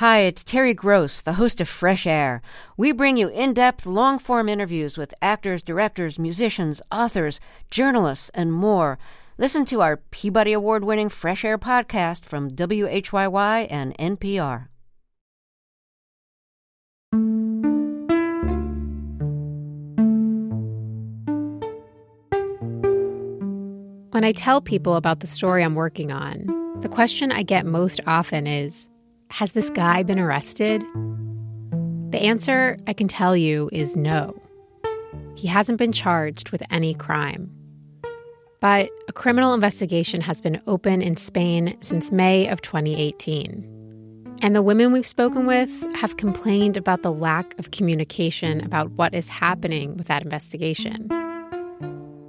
Hi, it's Terry Gross, the host of Fresh Air. We bring you in depth, long form interviews with actors, directors, musicians, authors, journalists, and more. Listen to our Peabody Award winning Fresh Air podcast from WHYY and NPR. When I tell people about the story I'm working on, the question I get most often is Has this guy been arrested? The answer, I can tell you, is no. He hasn't been charged with any crime. But a criminal investigation has been open in Spain since May of 2018. And the women we've spoken with have complained about the lack of communication about what is happening with that investigation.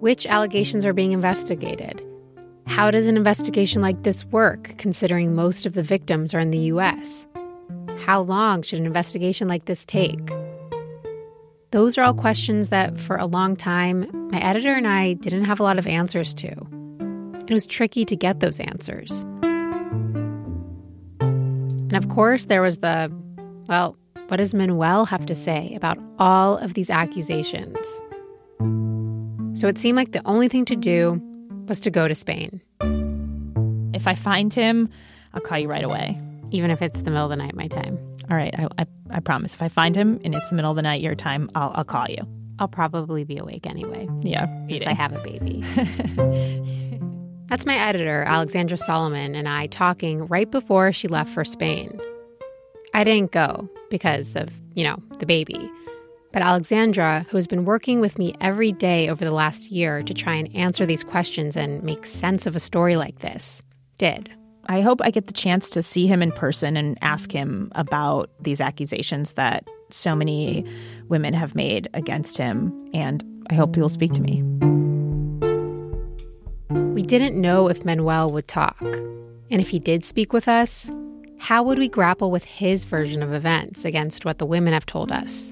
Which allegations are being investigated? How does an investigation like this work, considering most of the victims are in the US? How long should an investigation like this take? Those are all questions that, for a long time, my editor and I didn't have a lot of answers to. It was tricky to get those answers. And of course, there was the well, what does Manuel have to say about all of these accusations? So it seemed like the only thing to do was to go to Spain. If I find him, I'll call you right away. Even if it's the middle of the night, my time. All right, I, I, I promise. If I find him and it's the middle of the night, your time, I'll, I'll call you. I'll probably be awake anyway. Yeah, because I have a baby. That's my editor, Alexandra Salomon, and I talking right before she left for Spain. I didn't go because of, you know, the baby. But Alexandra, who has been working with me every day over the last year to try and answer these questions and make sense of a story like this, did. I hope I get the chance to see him in person and ask him about these accusations that so many women have made against him. And I hope he will speak to me. We didn't know if Manuel would talk. And if he did speak with us, how would we grapple with his version of events against what the women have told us?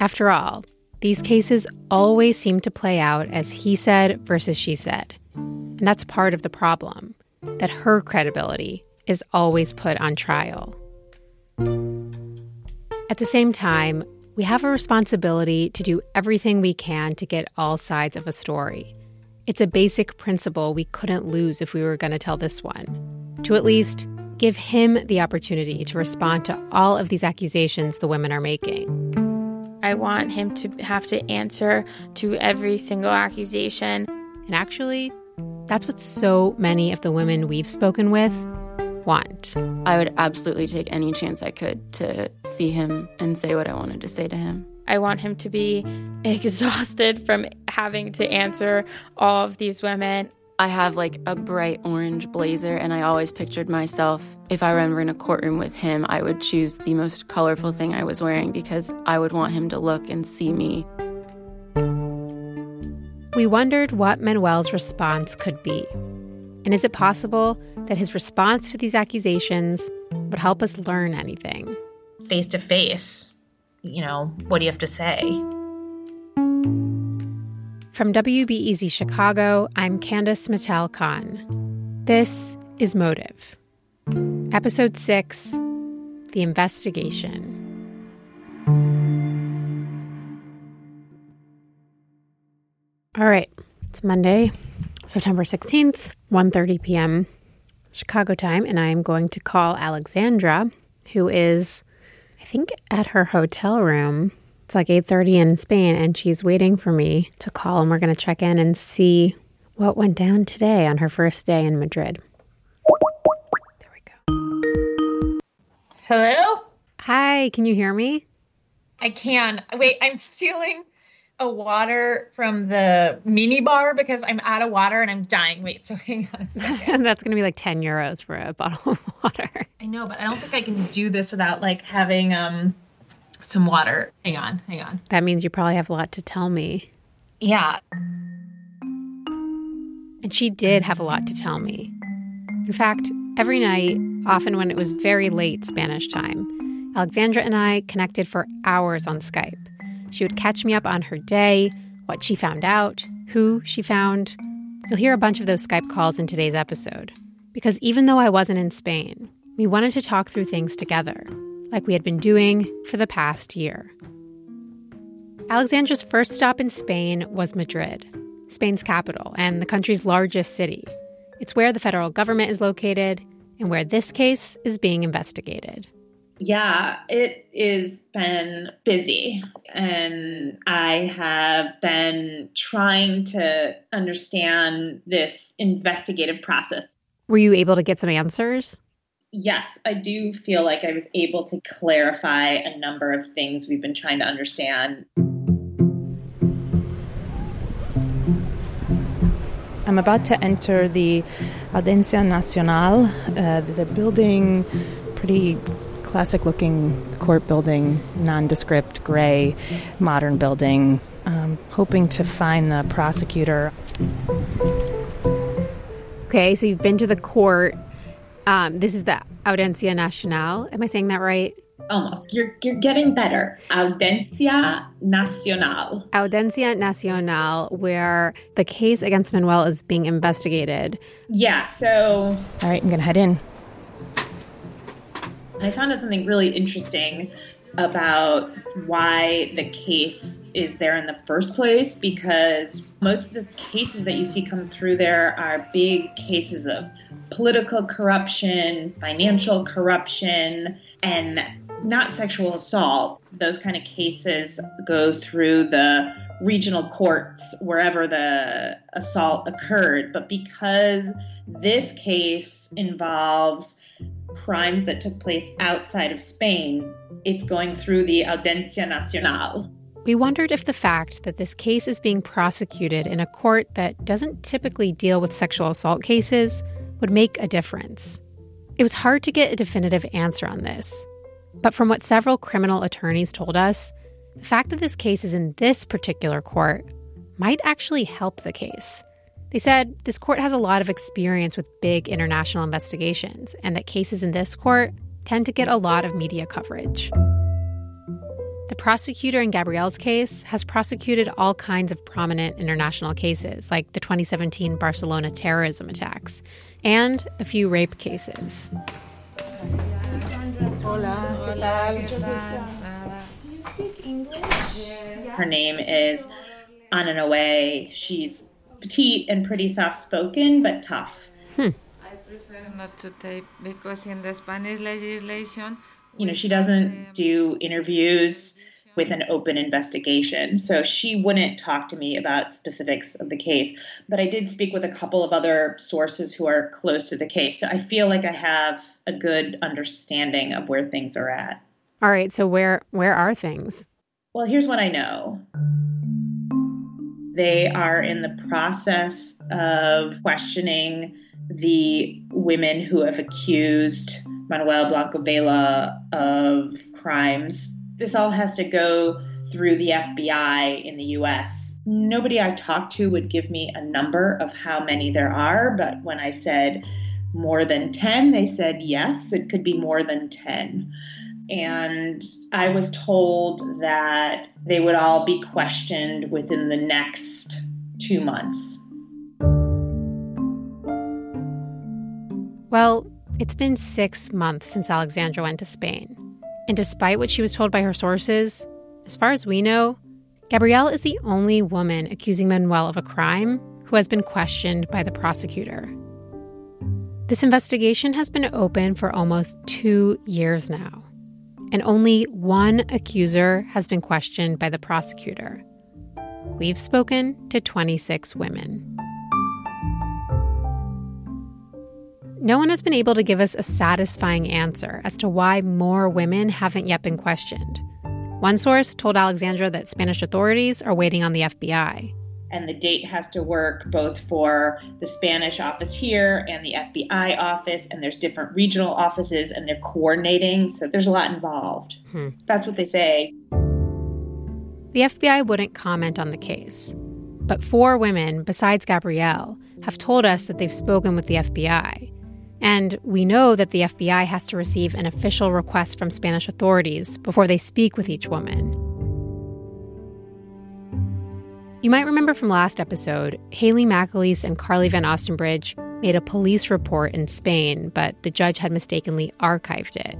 After all, these cases always seem to play out as he said versus she said. And that's part of the problem that her credibility is always put on trial. At the same time, we have a responsibility to do everything we can to get all sides of a story. It's a basic principle we couldn't lose if we were going to tell this one. To at least give him the opportunity to respond to all of these accusations the women are making. I want him to have to answer to every single accusation. And actually, that's what so many of the women we've spoken with want. I would absolutely take any chance I could to see him and say what I wanted to say to him. I want him to be exhausted from having to answer all of these women. I have like a bright orange blazer, and I always pictured myself, if I remember in a courtroom with him, I would choose the most colorful thing I was wearing because I would want him to look and see me. We wondered what Manuel's response could be. And is it possible that his response to these accusations would help us learn anything? Face to face, you know, what do you have to say? From WBEZ Chicago, I'm Candice Mattel Khan. This is Motive. Episode 6 The Investigation. All right, it's Monday, September 16th, 1:30 p.m. Chicago time, and I am going to call Alexandra, who is I think at her hotel room. It's like 8:30 in Spain and she's waiting for me to call and we're going to check in and see what went down today on her first day in Madrid. There we go. Hello? Hi, can you hear me? I can. Wait, I'm stealing a water from the mini bar because I'm out of water and I'm dying. Wait, so hang on and that's going to be like 10 euros for a bottle of water. I know, but I don't think I can do this without like having um some water. Hang on, hang on. That means you probably have a lot to tell me. Yeah. And she did have a lot to tell me. In fact, every night, often when it was very late Spanish time, Alexandra and I connected for hours on Skype. She would catch me up on her day, what she found out, who she found. You'll hear a bunch of those Skype calls in today's episode. Because even though I wasn't in Spain, we wanted to talk through things together, like we had been doing for the past year. Alexandra's first stop in Spain was Madrid, Spain's capital and the country's largest city. It's where the federal government is located and where this case is being investigated. Yeah, it has been busy. And I have been trying to understand this investigative process. Were you able to get some answers? Yes, I do feel like I was able to clarify a number of things we've been trying to understand. I'm about to enter the Audiencia Nacional, uh, the building, pretty classic looking court building, nondescript, gray, modern building. Um, hoping to find the prosecutor. Okay, so you've been to the court. Um, this is the Audiencia Nacional. Am I saying that right? Almost. You're, you're getting better. Audiencia Nacional. Audiencia Nacional, where the case against Manuel is being investigated. Yeah, so. All right, I'm going to head in. I found out something really interesting about why the case is there in the first place because most of the cases that you see come through there are big cases of political corruption, financial corruption, and not sexual assault. Those kind of cases go through the regional courts wherever the assault occurred. But because this case involves crimes that took place outside of Spain, it's going through the Audiencia Nacional. We wondered if the fact that this case is being prosecuted in a court that doesn't typically deal with sexual assault cases would make a difference. It was hard to get a definitive answer on this. But from what several criminal attorneys told us, the fact that this case is in this particular court might actually help the case. They said this court has a lot of experience with big international investigations, and that cases in this court tend to get a lot of media coverage. The prosecutor in Gabrielle's case has prosecuted all kinds of prominent international cases, like the 2017 Barcelona terrorism attacks, and a few rape cases. Her name is Ana Noé. She's petite and pretty soft spoken, but tough. Hmm. I prefer not to tape because in the Spanish legislation, you know, she doesn't do interviews with an open investigation. So she wouldn't talk to me about specifics of the case. But I did speak with a couple of other sources who are close to the case. So I feel like I have a good understanding of where things are at. All right, so where where are things? Well, here's what I know. They are in the process of questioning the women who have accused Manuel Blanco Vela of crimes. This all has to go through the FBI in the US. Nobody I talked to would give me a number of how many there are, but when I said more than 10, they said yes, it could be more than 10. And I was told that they would all be questioned within the next two months. Well, it's been six months since Alexandra went to Spain. And despite what she was told by her sources, as far as we know, Gabrielle is the only woman accusing Manuel of a crime who has been questioned by the prosecutor. This investigation has been open for almost two years now and only one accuser has been questioned by the prosecutor. We've spoken to 26 women. No one has been able to give us a satisfying answer as to why more women haven't yet been questioned. One source told Alexandra that Spanish authorities are waiting on the FBI and the date has to work both for the Spanish office here and the FBI office, and there's different regional offices and they're coordinating. So there's a lot involved. Hmm. That's what they say. The FBI wouldn't comment on the case. But four women, besides Gabrielle, have told us that they've spoken with the FBI. And we know that the FBI has to receive an official request from Spanish authorities before they speak with each woman. You might remember from last episode, Haley McAleese and Carly Van Ostenbridge made a police report in Spain, but the judge had mistakenly archived it.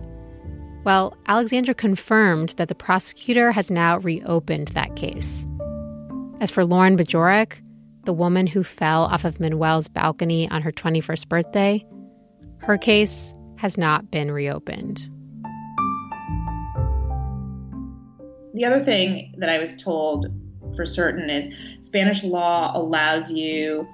Well, Alexandra confirmed that the prosecutor has now reopened that case. As for Lauren Bajorek, the woman who fell off of Manuel's balcony on her 21st birthday, her case has not been reopened. The other thing that I was told for certain is Spanish law allows you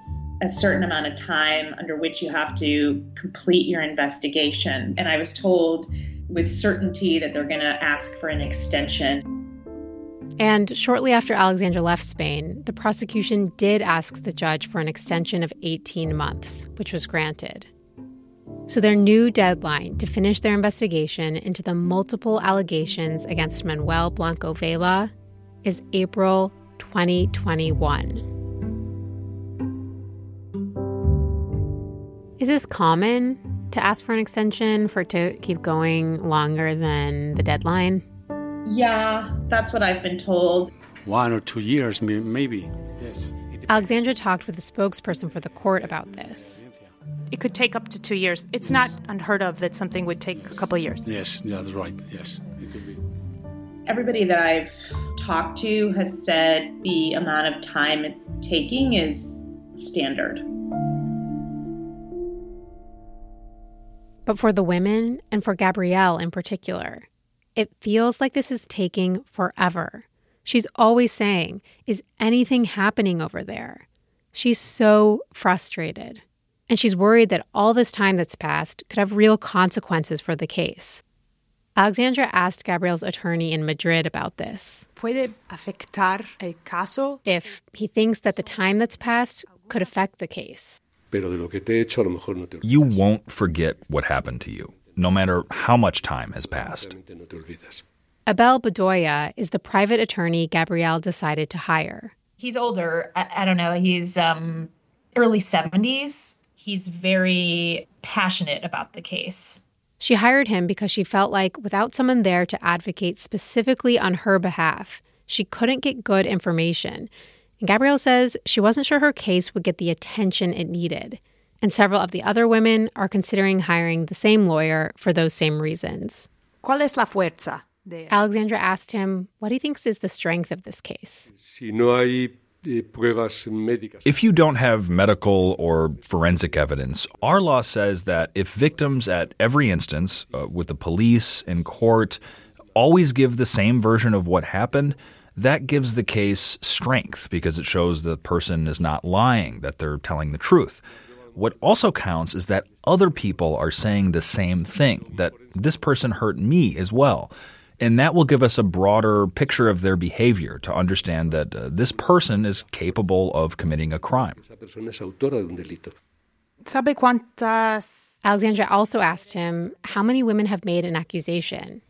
a certain amount of time under which you have to complete your investigation. And I was told with certainty that they're going to ask for an extension. And shortly after Alexandra left Spain, the prosecution did ask the judge for an extension of 18 months, which was granted. So their new deadline to finish their investigation into the multiple allegations against Manuel Blanco Vela is April 2021. Is this common to ask for an extension for it to keep going longer than the deadline? Yeah, that's what I've been told. One or two years, maybe. Yes. Alexandra talked with a spokesperson for the court about this. It could take up to two years. It's not unheard of that something would take a couple of years. Yes, yeah, that's right. Yes, it could be. Everybody that I've talked to has said the amount of time it's taking is standard. But for the women, and for Gabrielle in particular, it feels like this is taking forever. She's always saying, Is anything happening over there? She's so frustrated. And she's worried that all this time that's passed could have real consequences for the case. Alexandra asked Gabrielle's attorney in Madrid about this. Puede afectar el caso? If he thinks that the time that's passed could affect the case. You won't forget what happened to you, no matter how much time has passed. Abel Bedoya is the private attorney Gabrielle decided to hire. He's older. I, I don't know. He's um, early 70s. He's very passionate about the case. She hired him because she felt like without someone there to advocate specifically on her behalf, she couldn't get good information and Gabrielle says she wasn't sure her case would get the attention it needed. And several of the other women are considering hiring the same lawyer for those same reasons. ¿Cuál es la fuerza? De... Alexandra asked him what he thinks is the strength of this case. Si no hay if you don't have medical or forensic evidence, our law says that if victims at every instance, uh, with the police and court, always give the same version of what happened, that gives the case strength because it shows the person is not lying, that they're telling the truth. What also counts is that other people are saying the same thing, that this person hurt me as well. And that will give us a broader picture of their behavior to understand that uh, this person is capable of committing a crime. Alexandra also asked him how many women have made an accusation.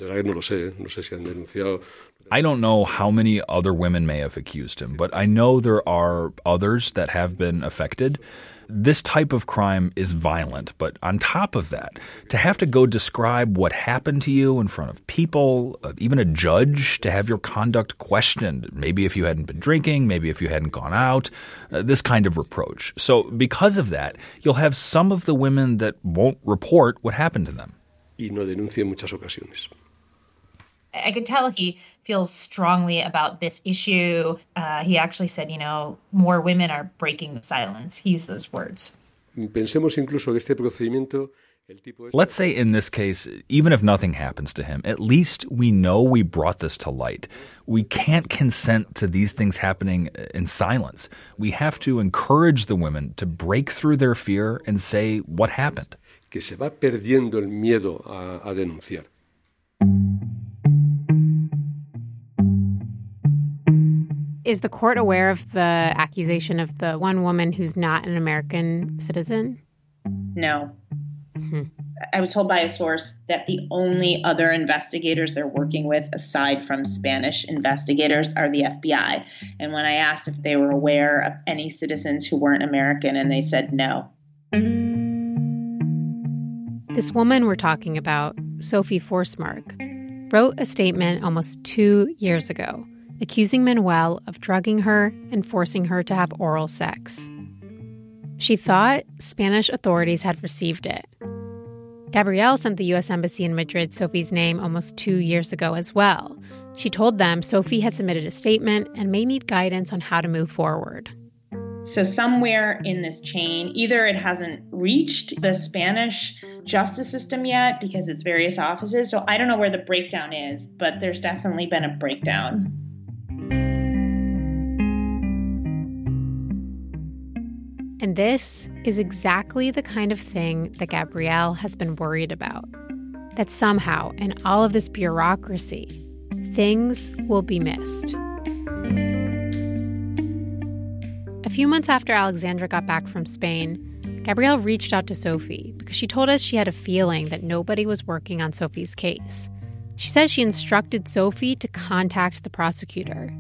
I don't know how many other women may have accused him, but I know there are others that have been affected. This type of crime is violent, but on top of that, to have to go describe what happened to you in front of people, uh, even a judge, to have your conduct questioned, maybe if you hadn't been drinking, maybe if you hadn't gone out, uh, this kind of reproach. So, because of that, you'll have some of the women that won't report what happened to them. Y no denuncia en muchas ocasiones. I could tell he feels strongly about this issue. Uh, he actually said, you know, more women are breaking the silence. He used those words. Pensemos incluso que este procedimiento Let's say in this case, even if nothing happens to him, at least we know we brought this to light. We can't consent to these things happening in silence. We have to encourage the women to break through their fear and say what happened. Que se va perdiendo el miedo a, a denunciar. Is the court aware of the accusation of the one woman who's not an American citizen? No. Mm-hmm. I was told by a source that the only other investigators they're working with, aside from Spanish investigators, are the FBI. And when I asked if they were aware of any citizens who weren't American, and they said no. This woman we're talking about, Sophie Forsmark, wrote a statement almost two years ago accusing Manuel of drugging her and forcing her to have oral sex. She thought Spanish authorities had received it. Gabrielle sent the U.S. Embassy in Madrid Sophie's name almost two years ago as well. She told them Sophie had submitted a statement and may need guidance on how to move forward. So, somewhere in this chain, either it hasn't reached the Spanish justice system yet because it's various offices. So, I don't know where the breakdown is, but there's definitely been a breakdown. And this is exactly the kind of thing that Gabrielle has been worried about. That somehow, in all of this bureaucracy, things will be missed. A few months after Alexandra got back from Spain, Gabrielle reached out to Sophie because she told us she had a feeling that nobody was working on Sophie's case. She says she instructed Sophie to contact the prosecutor.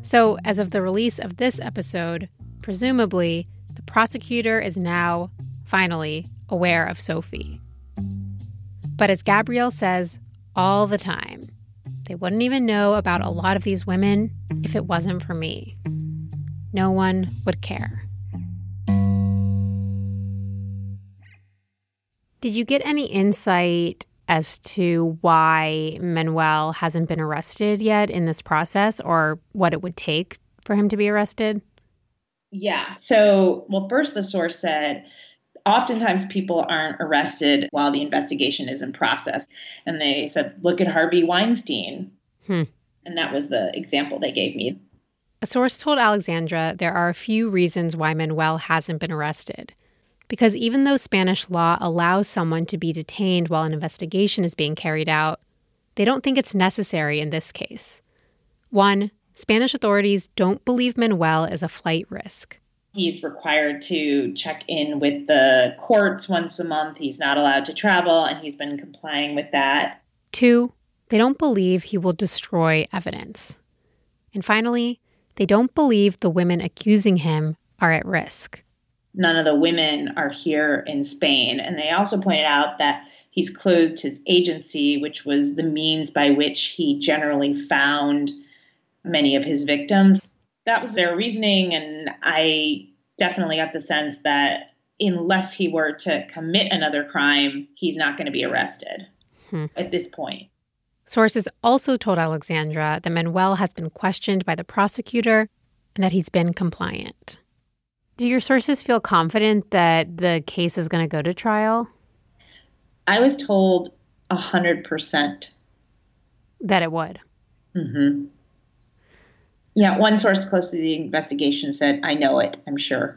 So, as of the release of this episode, presumably, the prosecutor is now, finally, aware of Sophie. But as Gabrielle says all the time, they wouldn't even know about a lot of these women if it wasn't for me. No one would care. Did you get any insight as to why Manuel hasn't been arrested yet in this process or what it would take for him to be arrested? Yeah. So, well, first, the source said oftentimes people aren't arrested while the investigation is in process. And they said, look at Harvey Weinstein. Hmm. And that was the example they gave me. A source told Alexandra there are a few reasons why Manuel hasn't been arrested. Because even though Spanish law allows someone to be detained while an investigation is being carried out, they don't think it's necessary in this case. One, Spanish authorities don't believe Manuel is a flight risk. He's required to check in with the courts once a month. He's not allowed to travel, and he's been complying with that. Two, they don't believe he will destroy evidence. And finally, they don't believe the women accusing him are at risk. None of the women are here in Spain. And they also pointed out that he's closed his agency, which was the means by which he generally found many of his victims. That was their reasoning, and I definitely got the sense that unless he were to commit another crime, he's not going to be arrested hmm. at this point. Sources also told Alexandra that Manuel has been questioned by the prosecutor and that he's been compliant. Do your sources feel confident that the case is going to go to trial? I was told 100%. That it would? Mm-hmm. Yeah, one source close to the investigation said, I know it, I'm sure.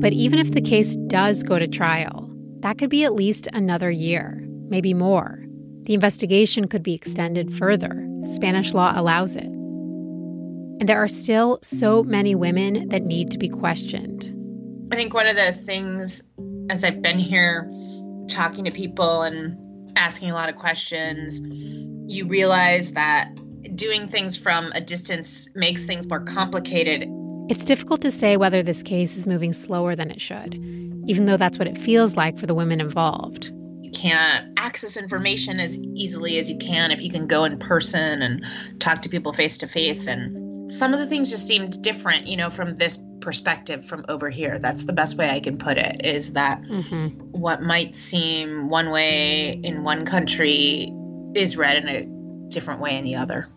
But even if the case does go to trial, that could be at least another year, maybe more. The investigation could be extended further. Spanish law allows it. And there are still so many women that need to be questioned. I think one of the things as I've been here talking to people and asking a lot of questions, you realize that doing things from a distance makes things more complicated. It's difficult to say whether this case is moving slower than it should, even though that's what it feels like for the women involved. You can't access information as easily as you can if you can go in person and talk to people face to face. And some of the things just seemed different, you know, from this perspective from over here. That's the best way I can put it is that mm-hmm. what might seem one way in one country is read in a different way in the other.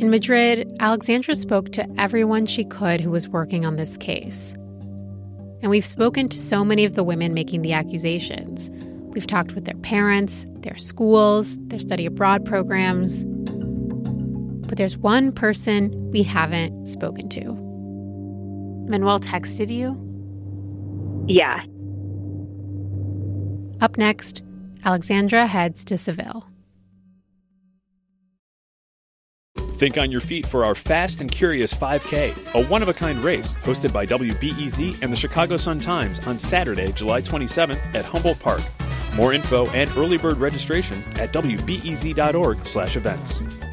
In Madrid, Alexandra spoke to everyone she could who was working on this case. And we've spoken to so many of the women making the accusations. We've talked with their parents, their schools, their study abroad programs, but there's one person we haven't spoken to. Manuel texted you? Yeah. Up next, Alexandra heads to Seville. Think on your feet for our Fast and Curious 5K, a one of a kind race hosted by WBEZ and the Chicago Sun-Times on Saturday, July 27th at Humboldt Park. More info and early bird registration at wbez.org/events.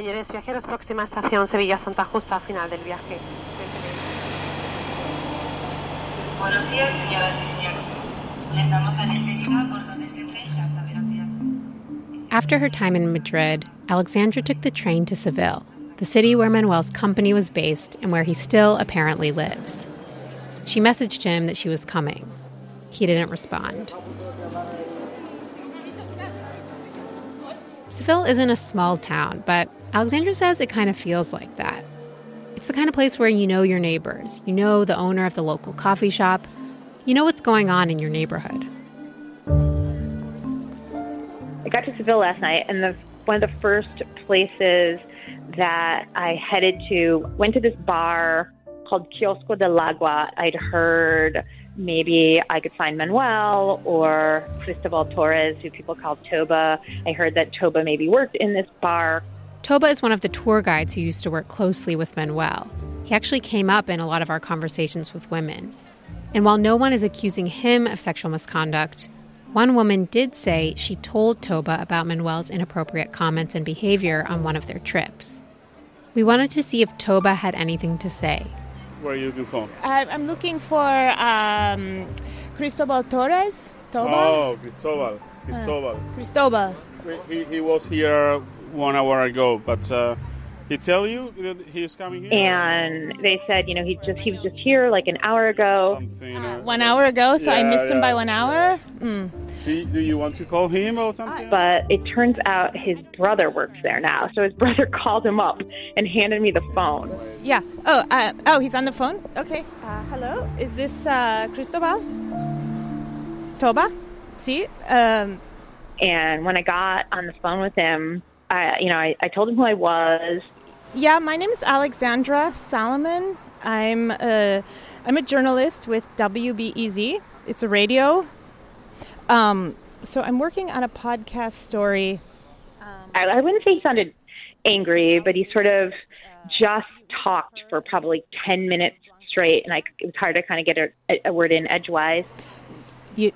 Señores viajeros, próxima estación Sevilla Santa Justa, final del viaje. Buenos días, señoras y señores. Les damos la bienvenida a bordo de este tren de alta velocidad. After her time in Madrid, Alexandra took the train to Seville, the city where Manuel's company was based and where he still apparently lives. She messaged him that she was coming. He didn't respond. Seville isn't a small town, but Alexandra says it kind of feels like that. It's the kind of place where you know your neighbors, you know the owner of the local coffee shop, you know what's going on in your neighborhood. I got to Seville last night, and the one of the first places that I headed to went to this bar called Kiosco del Agua. I'd heard maybe I could find Manuel or Cristobal Torres, who people call Toba. I heard that Toba maybe worked in this bar. Toba is one of the tour guides who used to work closely with Manuel. He actually came up in a lot of our conversations with women. And while no one is accusing him of sexual misconduct, one woman did say she told Toba about Manuel's inappropriate comments and behavior on one of their trips. We wanted to see if Toba had anything to say. Where are you looking for? I- I'm looking for um, Cristobal Torres. Toba? Oh, Cristobal. Cristobal. Cristobal. He, he was here one hour ago, but uh, he tell you that he's coming here? And they said, you know, he just he was just here like an hour ago. One hour ago, so I Yeah, missed him by one hour. Mm. Do, do you want to call him or something? But it turns out his brother works there now. So his brother called him up and handed me the phone. Yeah. Oh, uh, oh, he's on the phone. Okay. Uh, hello. Is this uh, Cristobal? Toba? See? Um, And when I got on the phone with him, I, you know, I, I told him who I was. yeah, my name is Alexandra Salomon. I'm a, I'm a journalist with WBEZ. It's a radio. Um, so I'm working on a podcast story. I, I wouldn't say he sounded angry, but he sort of just talked for probably 10 minutes straight, and I, it was hard to kind of get a, a word in edgewise. You,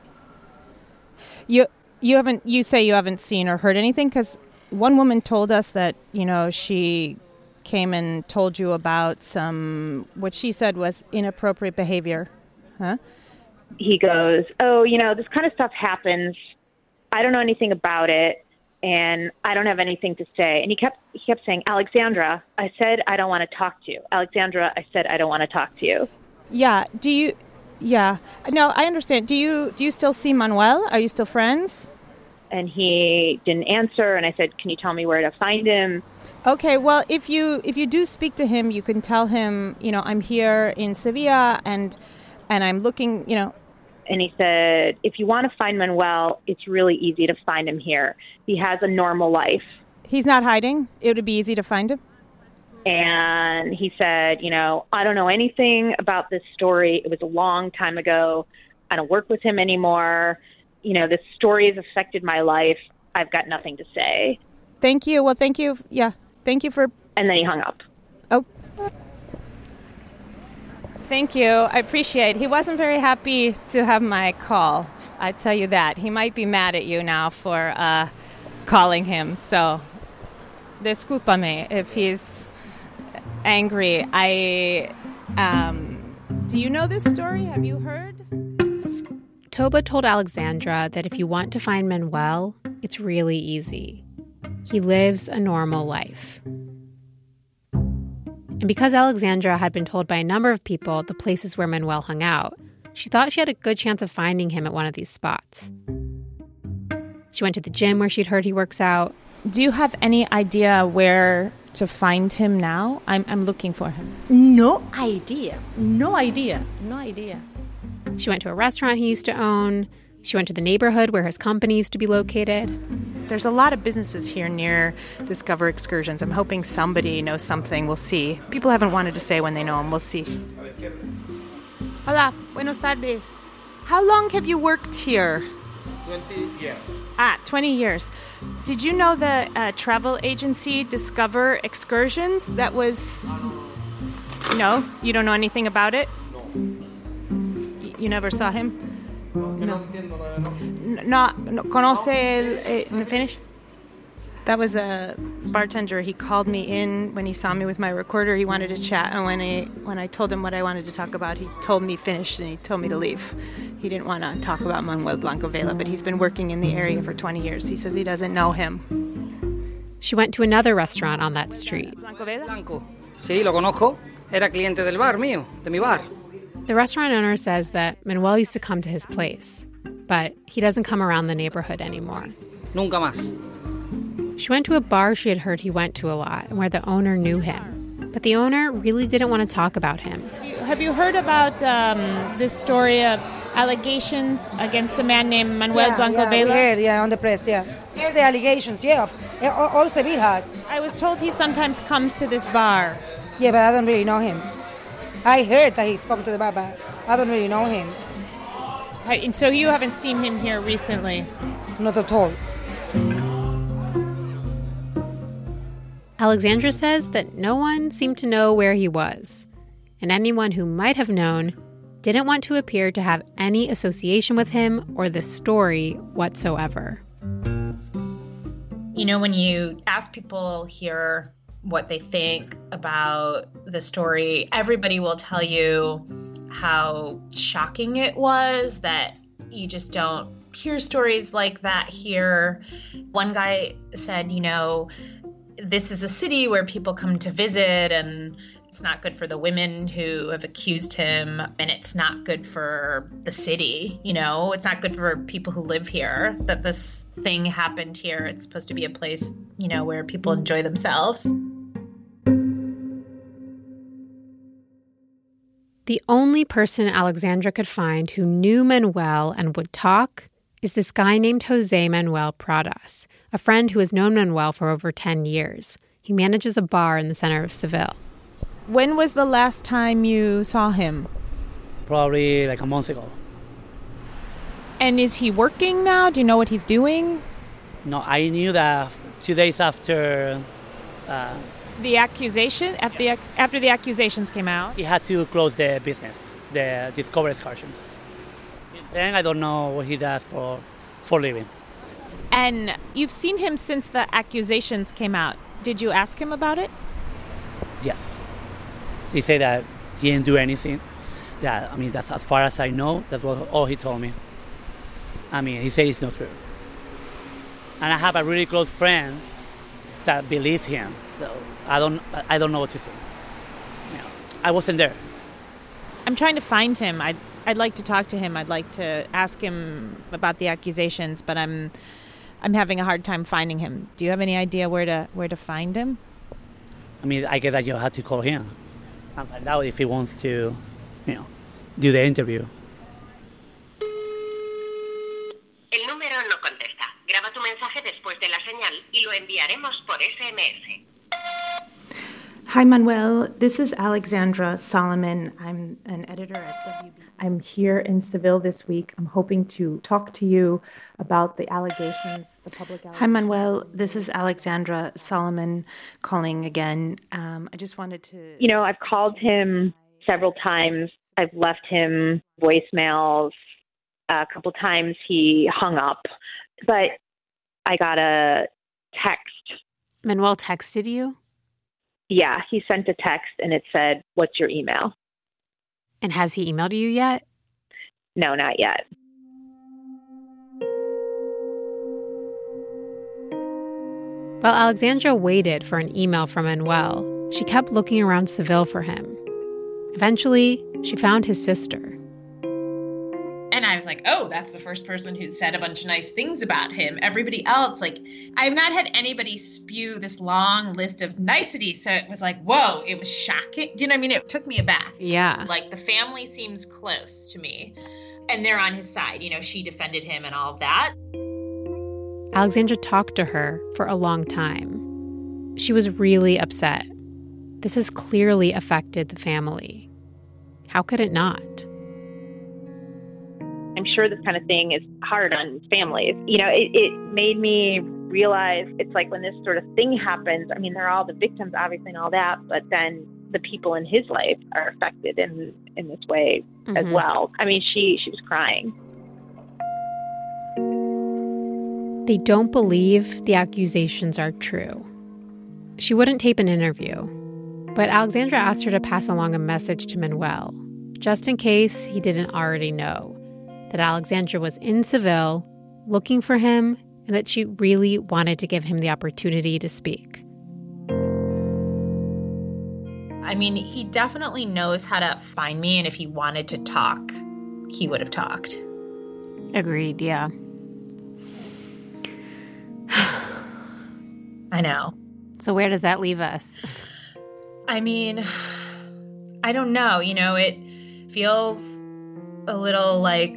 you, you haven't. You say you haven't seen or heard anything because one woman told us that you know she came and told you about some what she said was inappropriate behavior, huh? He goes, Oh, you know, this kind of stuff happens. I don't know anything about it, and I don't have anything to say. And he kept he kept saying, Alexandra, I said I don't want to talk to you. Alexandra, I said I don't want to talk to you. Yeah. Do you? Yeah. No, I understand. Do you? Do you still see Manuel? Are you still friends? And he didn't answer, and I said, Can you tell me where to find him? Okay, well, if you if you do speak to him, you can tell him, you know, I'm here in Sevilla and and I'm looking, you know. And he said, If you want to find Manuel, it's really easy to find him here. He has a normal life. He's not hiding. It would be easy to find him. And he said, You know, I don't know anything about this story. It was a long time ago. I don't work with him anymore. You know, this story has affected my life. I've got nothing to say. Thank you. Well, thank you. Yeah, thank you for. And then he hung up. Oh. Thank you. I appreciate. He wasn't very happy to have my call. I tell you that. He might be mad at you now for uh, calling him. So, discúlpame if he's angry. I. Um, do you know this story? Have you heard? Toba told Alexandra that if you want to find Manuel, it's really easy. He lives a normal life. And because Alexandra had been told by a number of people the places where Manuel hung out, she thought she had a good chance of finding him at one of these spots. She went to the gym where she'd heard he works out. Do you have any idea where to find him now? I'm, I'm looking for him. No idea. No idea. No idea. She went to a restaurant he used to own. She went to the neighborhood where his company used to be located. There's a lot of businesses here near Discover Excursions. I'm hoping somebody knows something. We'll see. People haven't wanted to say when they know him. We'll see. Hola, buenos tardes. How long have you worked here? 20 years. Ah, 20 years. Did you know the uh, travel agency Discover Excursions? That was. No? You don't know anything about it? Y- You never saw him? No. No, no conoce el. Eh, finish? That was a bartender. He called me in when he saw me with my recorder. He wanted to chat, and when I when I told him what I wanted to talk about, he told me finish and he told me to leave. He didn't want to talk about Manuel Blanco Vela, but he's been working in the area for 20 years. He says he doesn't know him. She went to another restaurant on that street. Blanco Vela? Blanco. Sí, lo conozco. Era cliente del bar mío, de mi bar. The restaurant owner says that Manuel used to come to his place, but he doesn't come around the neighborhood anymore. Nunca más. She went to a bar she had heard he went to a lot and where the owner knew him. But the owner really didn't want to talk about him. Have you heard about um, this story of allegations against a man named Manuel yeah, Blanco yeah, Vela? We heard, yeah, on the press, yeah. We heard the allegations, yeah. Of, all, all Seville has. I was told he sometimes comes to this bar. Yeah, but I don't really know him. I heard that he's come to the bar, but I don't really know him. Hi- And so you haven't seen him here recently? Not at all. Alexandra says that no one seemed to know where he was, and anyone who might have known didn't want to appear to have any association with him or the story whatsoever. You know, when you ask people here what they think about the story, everybody will tell you how shocking it was that you just don't hear stories like that here. One guy said, you know, this is a city where people come to visit and it's not good for the women who have accused him and it's not good for the city you know? It's not good for people who live here that this thing happened here. It's supposed to be a place you know where people enjoy themselves The only person Alexandra could find who knew Manuel and would talk is this guy named Jose Manuel Pradas, a friend who has known Manuel for over 10 years. He manages a bar in the center of Seville. When was the last time you saw him? Probably like a month ago. And is he working now? Do you know what he's doing? No, I knew that two days after uh, The accusation after the after the accusations came out. he had to close the business, the Discover Excursions. Since then, I don't know what he does for for living. And you've seen him since the accusations came out. Did you ask him about it? Yes, he said that he didn't do anything. Yeah, I mean that's as far as I know. That's what all he told me. I mean, he said it's not true. And I have a really close friend that believe him. So I don't, I don't know what to say. You know, I wasn't there. I'm trying to find him. I'd I'd like to talk to him. I'd like to ask him about the accusations, but I'm I'm having a hard time finding him. Do you have any idea where to where to find him? I mean, I guess that you have to call him and find out if he wants to, you know, do the interview. El número no contesta. Graba tu mensaje después de la señal y lo enviaremos por SMS. Hi, Manuel. This is Alexandra Salomon. I'm an editor at WB. I'm here in Seville this week. I'm hoping to talk to you about the allegations, the public allegations. Hi, Manuel. This is Alexandra Salomon calling again. Um, I just wanted to. You know, I've called him several times. I've left him voicemails. A couple times he hung up, but I got a text. Manuel texted you? Yeah, he sent a text and it said, What's your email? And has he emailed you yet? No, not yet. While Alexandra waited for an email from Manuel, she kept looking around Seville for him. Eventually, she found his sister. And i was like oh that's the first person who said a bunch of nice things about him everybody else like i've not had anybody spew this long list of niceties so it was like whoa it was shocking do you know what i mean it took me aback Yeah. like the family seems close to me and they're on his side you know she defended him and all of that Alexandra talked to her for a long time. She was really upset. This has clearly affected the family. How could it not? Sure this kind of thing is hard on families. You know, it, it made me realize it's like when this sort of thing happens, I mean, they're all the victims, obviously, and all that, but then the people in his life are affected in in this way mm-hmm. as well. I mean, she she was crying. They don't believe the accusations are true. She wouldn't tape an interview, but Alexandra asked her to pass along a message to Manuel, just in case he didn't already know that Alexandra was in Seville looking for him and that she really wanted to give him the opportunity to speak. I mean, he definitely knows how to find me, and if he wanted to talk, he would have talked. Agreed, yeah. I know. So, where does that leave us? I mean, I don't know. You know, it feels a little like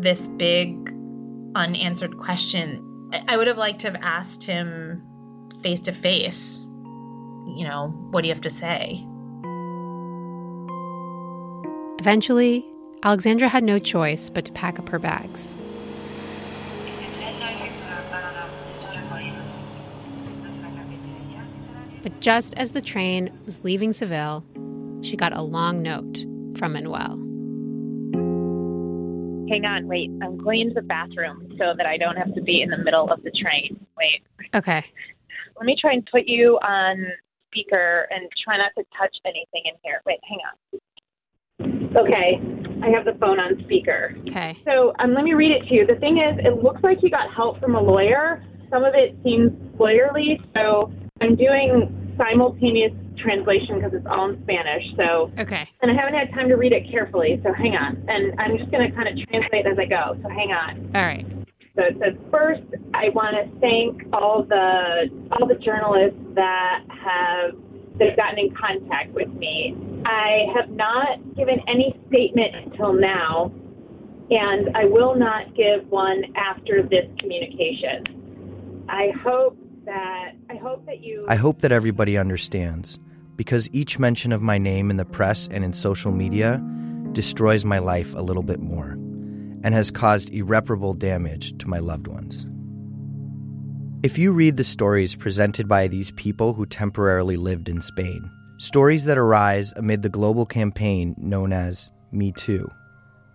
this big unanswered question. I would have liked to have asked him face to face you know, what do you have to say? Eventually, Alexandra had no choice but to pack up her bags. But just as the train was leaving Seville, she got a long note from Manuel. Hang on, wait. I'm going to the bathroom so that I don't have to be in the middle of the train. Wait. Okay. Let me try and put you on speaker and try not to touch anything in here. Wait, hang on. Okay, I have the phone on speaker. Okay. So um, let me read it to you. The thing is, it looks like you got help from a lawyer. Some of it seems lawyerly, so I'm doing simultaneous translation because it's all in Spanish. So okay, and I haven't had time to read it carefully. So hang on, and I'm just going to kind of translate as I go. So hang on. All right. So it says, first, I want to thank all the all the journalists that have that have gotten in contact with me. I have not given any statement until now, and I will not give one after this communication. I hope that I hope that you. I hope that everybody understands, because each mention of my name in the press and in social media destroys my life a little bit more and has caused irreparable damage to my loved ones. If you read the stories presented by these people who temporarily lived in Spain, stories that arise amid the global campaign known as Me Too,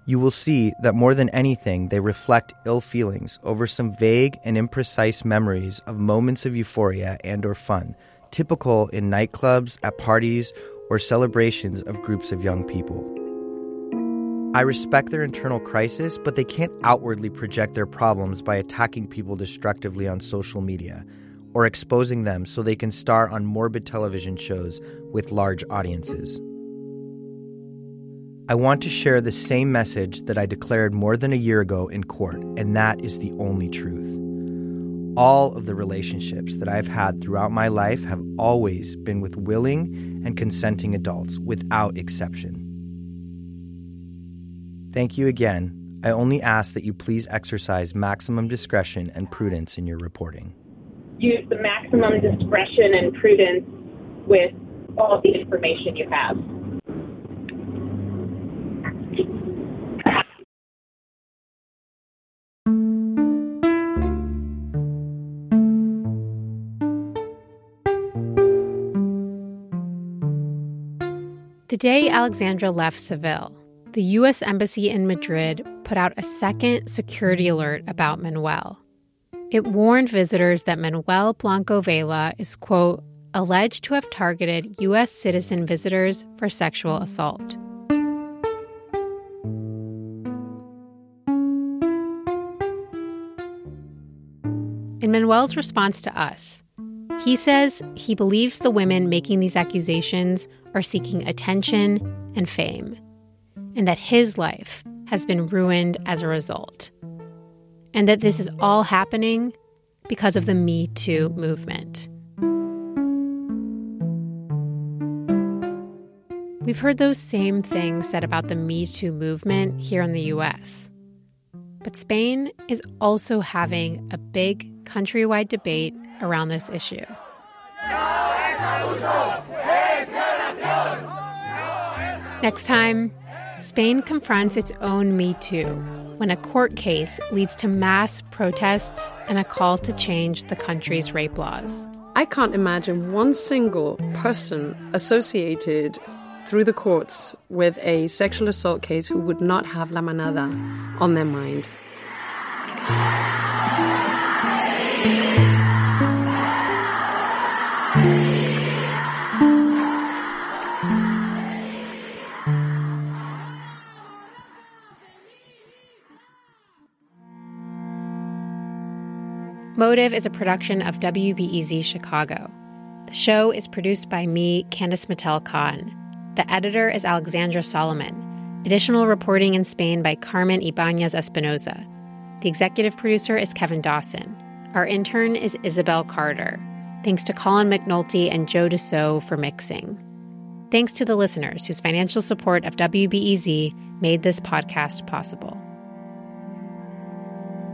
you will see that more than anything, they reflect ill feelings over some vague and imprecise memories of moments of euphoria and or fun, typical in nightclubs, at parties, or celebrations of groups of young people. I respect their internal crisis, but they can't outwardly project their problems by attacking people destructively on social media or exposing them so they can star on morbid television shows with large audiences. I want to share the same message that I declared more than a year ago in court, and that is the only truth. All of the relationships that I've had throughout my life have always been with willing and consenting adults without exception. Thank you again. I only ask that you please exercise maximum discretion and prudence in your reporting. Use the maximum discretion and prudence with all the information you have. The day Alexandra left Seville, the U.S. Embassy in Madrid put out a second security alert about Manuel. It warned visitors that Manuel Blanco Vela is, quote, alleged to have targeted U.S. citizen visitors for sexual assault. In Manuel's response to us, he says he believes the women making these accusations are seeking attention and fame and that his life has been ruined as a result. And that this is all happening because of the Me Too movement. We've heard those same things said about the Me Too movement here in the US. But Spain is also having a big countrywide debate around this issue. Next time, Spain confronts its own Me Too when a court case leads to mass protests and a call to change the country's rape laws. I can't imagine one single person associated through the courts with a sexual assault case who would not have La Manada on their mind. Motive is a production of WBEZ Chicago. The show is produced by me, Candice Mattel Khan. The editor is Alexandra Salomon. Additional reporting in Spain by Carmen Ibanez Espinoza. The executive producer is Kevin Dawson. Our intern is Isabel Carter. Thanks to Colin McNulty and Joe DeCeault for mixing. Thanks to the listeners whose financial support of WBEZ made this podcast possible.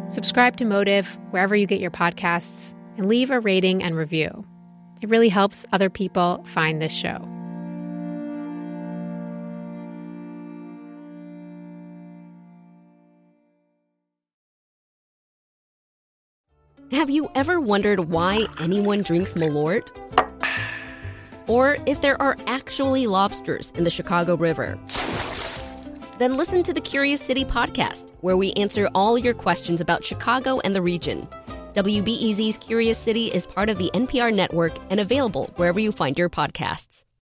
Subscribe to Motive wherever you get your podcasts and leave a rating and review. It really helps other people find this show. Have you ever wondered why anyone drinks Malort? Or if there are actually lobsters in the Chicago River? Then listen to the Curious City podcast, where we answer all your questions about Chicago and the region. WBEZ's Curious City is part of the NPR network and available wherever you find your podcasts.